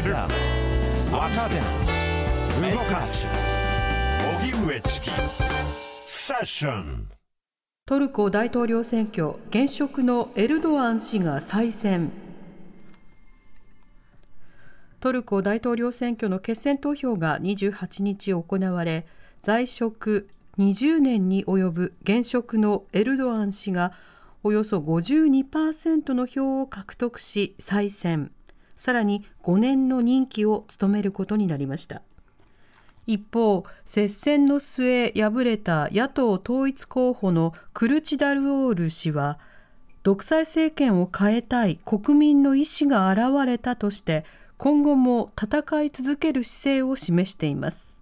知る。若手動かす。荻上チキ。セッション。トルコ大統領選挙現職のエルドアン氏が再選。トルコ大統領選挙の決選投票が28日行われ在職20年に及ぶ現職のエルドアン氏がおよそ52%の票を獲得し再選。さらに5年の任期を務めることになりました。一方接戦の末敗れた野党統一候補のクルチダルオール氏は独裁政権を変えたい国民の意思が現れたとして今後も戦い続ける姿勢を示しています。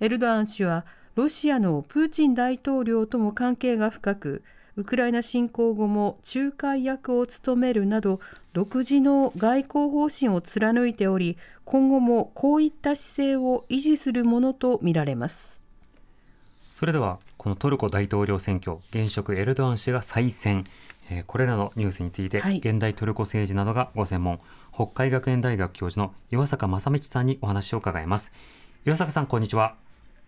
エルドアン氏はロシアのプーチン大統領とも関係が深くウクライナ侵攻後も仲介役を務めるなど独自の外交方針を貫いており今後もこういった姿勢を維持するものとみられます。それではこのトルコ大統領選挙現職エルドアン氏が再選、えー、これらのニュースについて、はい、現代トルコ政治などがご専門北海学園大学教授の岩坂正道さんにお話を伺います。岩坂さんこんにちは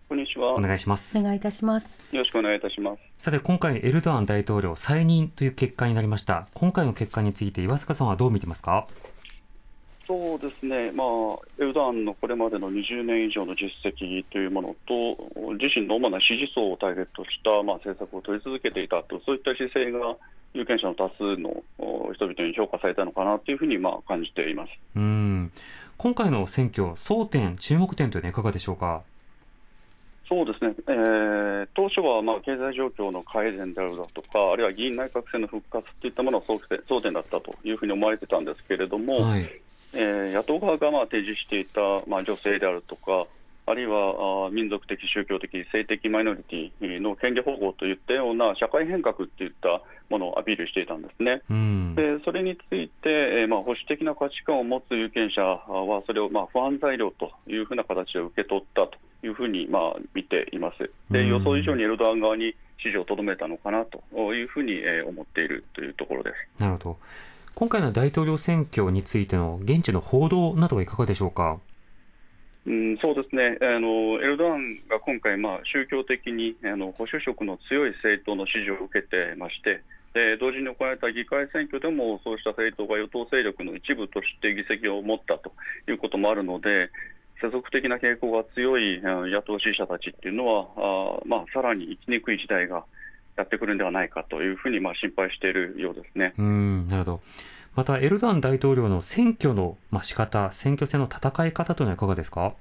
こんにちは。お願いします。お願いいたします。よろしくお願いいたします。さて、今回エルドアン大統領再任という結果になりました。今回の結果について岩坂さんはどう見てますか？そうですね、まあ、エルドアンのこれまでの20年以上の実績というものと、自身の主な支持層をターゲットした、まあ、政策を取り続けていたと、そういった姿勢が有権者の多数の人々に評価されたのかなというふうにまあ感じていますうん今回の選挙、争点、注目点というのはいかがでしょうか？そうですね、えー、当初はまあ経済状況の改善であるだとか、あるいは議員内閣制の復活といったものが争点だったというふうに思われてたんですけれども、はい、えー、野党側がまあ提示していたまあ女性であるとか、あるいは民族的、宗教的、性的マイノリティの権利保護といったような社会変革といったものをアピールしていたんですね。うん、でそれについて、まあ、保守的な価値観を持つ有権者は、それをまあ不安材料というふうな形で受け取ったというふうにまあ見ています。で予想以上にエルドアン側に支持をとどめたのかなというふうに思っているというところです。なるほど今回の大統領選挙についての現地の報道などはいかがでしょうか？うん、そうですねあの、エルドアンが今回、まあ、宗教的にあの保守色の強い政党の支持を受けてまして、で同時に行われた議会選挙でも、そうした政党が与党勢力の一部として議席を持ったということもあるので、世俗的な傾向が強い野党支持者たちっていうのは、あまあ、さらに生きにくい時代がやってくるんではないかというふうにまあ心配しているようですね。うんなるほどまた、エルドアン大統領の選挙の、まあ、仕方、選挙戦の戦い方というのはいかがですか、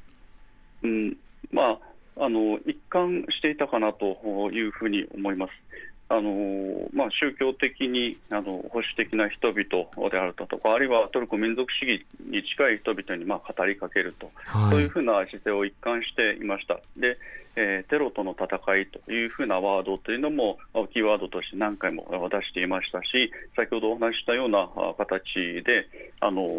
うんまあ、あの一貫していたかなというふうに思います。あのまあ、宗教的にあの保守的な人々であるとか、あるいはトルコ民族主義に近い人々にまあ語りかけると、はい、そういうふうな姿勢を一貫していました。でえー、テロとの戦いというふうなワードというのもキーワードとして何回も出していましたし先ほどお話ししたような形であの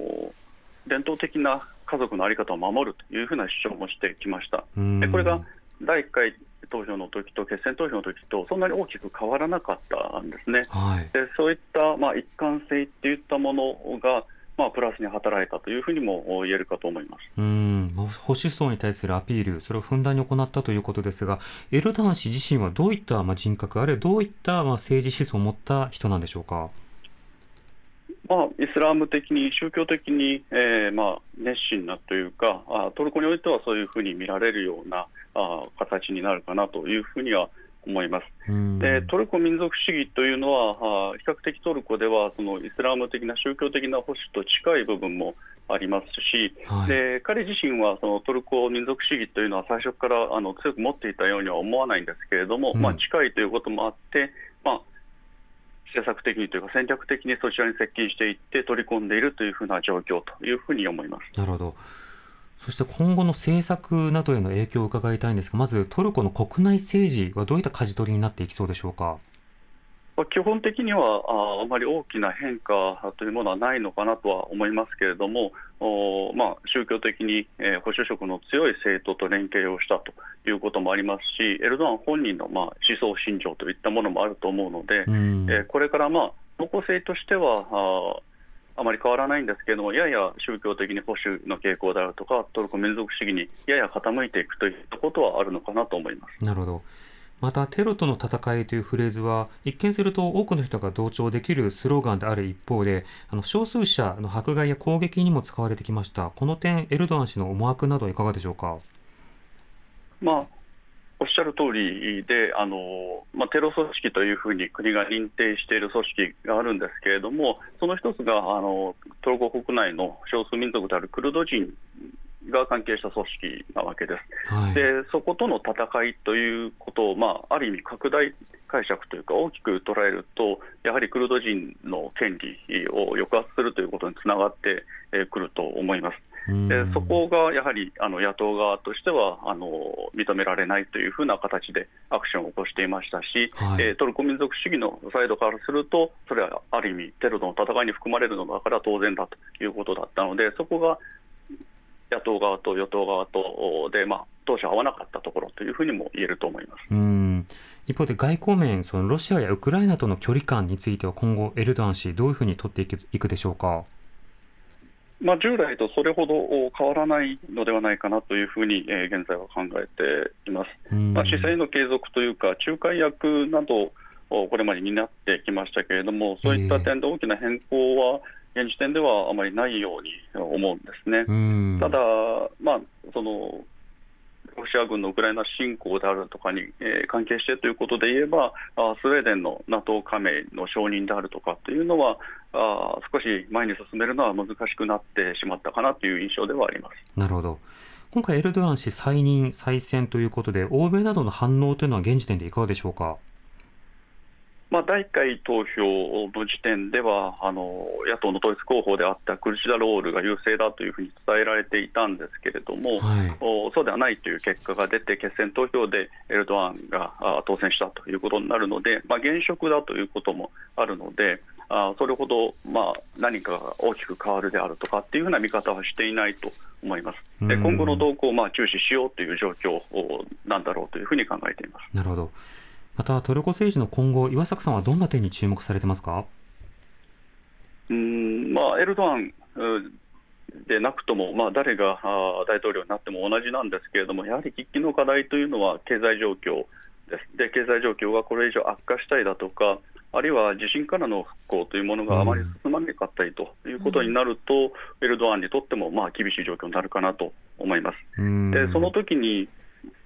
伝統的な家族の在り方を守るというふうな主張もしてきました。でこれが第1回投票の時と決選投票の時とそんなに大きく変わらなかったんですね。はい、でそういった、まあ、一貫性っていったものがまあ、プラスに働いたというふうにも言えるかと思いますうん保守層に対するアピール、それをふんだんに行ったということですが、エルダン氏自身はどういったまあ人格、あるいはどういったまあ政治思想を持った人なんでしょうか？まあ、イスラム的に、宗教的に、えーまあ、熱心なというかあ、トルコにおいてはそういうふうに見られるようなあ形になるかなというふうには思います。でトルコ民族主義というのは、比較的トルコではそのイスラム的な宗教的な保守と近い部分もありますし、はい、で彼自身はそのトルコ民族主義というのは最初からあの強く持っていたようには思わないんですけれども、うん、まあ、近いということもあって、まあ、政策的にというか戦略的にそちらに接近していって取り込んでいるというふうな状況というふうに思います。なるほどそして今後の政策などへの影響を伺いたいんですが、まずトルコの国内政治はどういった舵取りになっていきそうでしょうか？基本的にはああまり大きな変化というものはないのかなとは思いますけれども、おまあ、宗教的に、えー、保守色の強い政党と連携をしたということもありますし、エルドアン本人の、まあ、思想信条といったものもあると思うので、うん、えー、これから、まあ、方向性としてはああまり変わらないんですけれども、やや宗教的に保守の傾向であるとか、トルコ民族主義にやや傾いていくといったことはあるのかなと思います。なるほどまたテロとの戦いというフレーズは一見すると多くの人が同調できるスローガンである一方であの少数者の迫害や攻撃にも使われてきましたこの点エルドアン氏の思惑などいかがでしょうか？まあおっしゃる通りであの、まあ、テロ組織というふうに国が認定している組織があるんですけれども、その一つがあのトルコ国内の少数民族であるクルド人が関係した組織なわけです。はい、でそことの戦いということを、まあ、ある意味拡大解釈というか大きく捉えるとやはりクルド人の権利を抑圧するということにつながってくると思います。でそこがやはりあの野党側としてはあの認められないというふうな形でアクションを起こしていましたし、はい、えー、トルコ民族主義のサイドからすると、それはある意味、テロとの戦いに含まれるのだから当然だということだったので、そこが野党側と与党側とで、まあ、当初合わなかったところというふうにも言えると思いますうん一方で外交面、そのロシアやウクライナとの距離感については、今後、エルドアン氏、どういうふうに取っていくでしょうか？まあ、従来とそれほど変わらないのではないかなというふうに、えー、現在は考えています。まあ、姿勢の継続というか、仲介役などこれまで担ってきましたけれども、そういった点で大きな変更は、現時点ではあまりないように思うんですね。ただ、まあ、そのロシア軍のウクライナ侵攻であるとかに、えー、関係してということで言えば、あスウェーデンの NATO 加盟の承認であるとかというのはあ、少し前に進めるのは難しくなってしまったかなという印象ではありますなるほど。今回、エルドアン氏再任、再選ということで、欧米などの反応というのは現時点でいかがでしょうか？まあ、第1回投票の時点ではあの野党の統一候補であったクルチダロールが優勢だというふうに伝えられていたんですけれども、はい、そうではないという結果が出て決選投票でエルドアンが当選したということになるので、まあ、現職だということもあるのであそれほど、まあ、何かが大きく変わるであるとかっていうふうな見方はしていないと思います。で今後の動向をまあ注視しようという状況なんだろうというふうに考えています。なるほどまたトルコ政治の今後、岩坂さんはどんな点に注目されてますか？うんまあ、エルドアンでなくとも、まあ、誰が大統領になっても同じなんですけれども、やはり喫緊の課題というのは経済状況です。で経済状況がこれ以上悪化したりだとか、あるいは地震からの復興というものがあまり進まなかったりということになると、うん、エルドアンにとってもまあ厳しい状況になるかなと思います。でその時に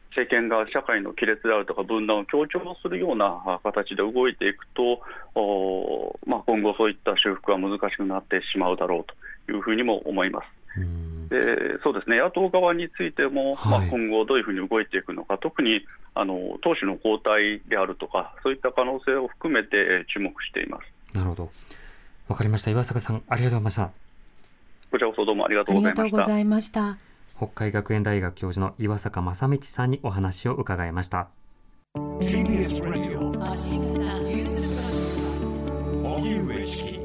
政権が社会の亀裂であるとか分断を強調するような形で動いていくと、まあ、今後、そういった修復は難しくなってしまうだろうというふうにも思います。でそうですね。野党側についても、はい、まあ、今後、どういうふうに動いていくのか、特にあの党首の交代であるとか、そういった可能性を含めて注目しています。なるほど、わかりました、岩坂さん、ありがとうございました。こちらこそどうもありがとうございました。北海学園大学教授の岩坂正道さんにお話を伺いました。TBS ラジオ荻上チキ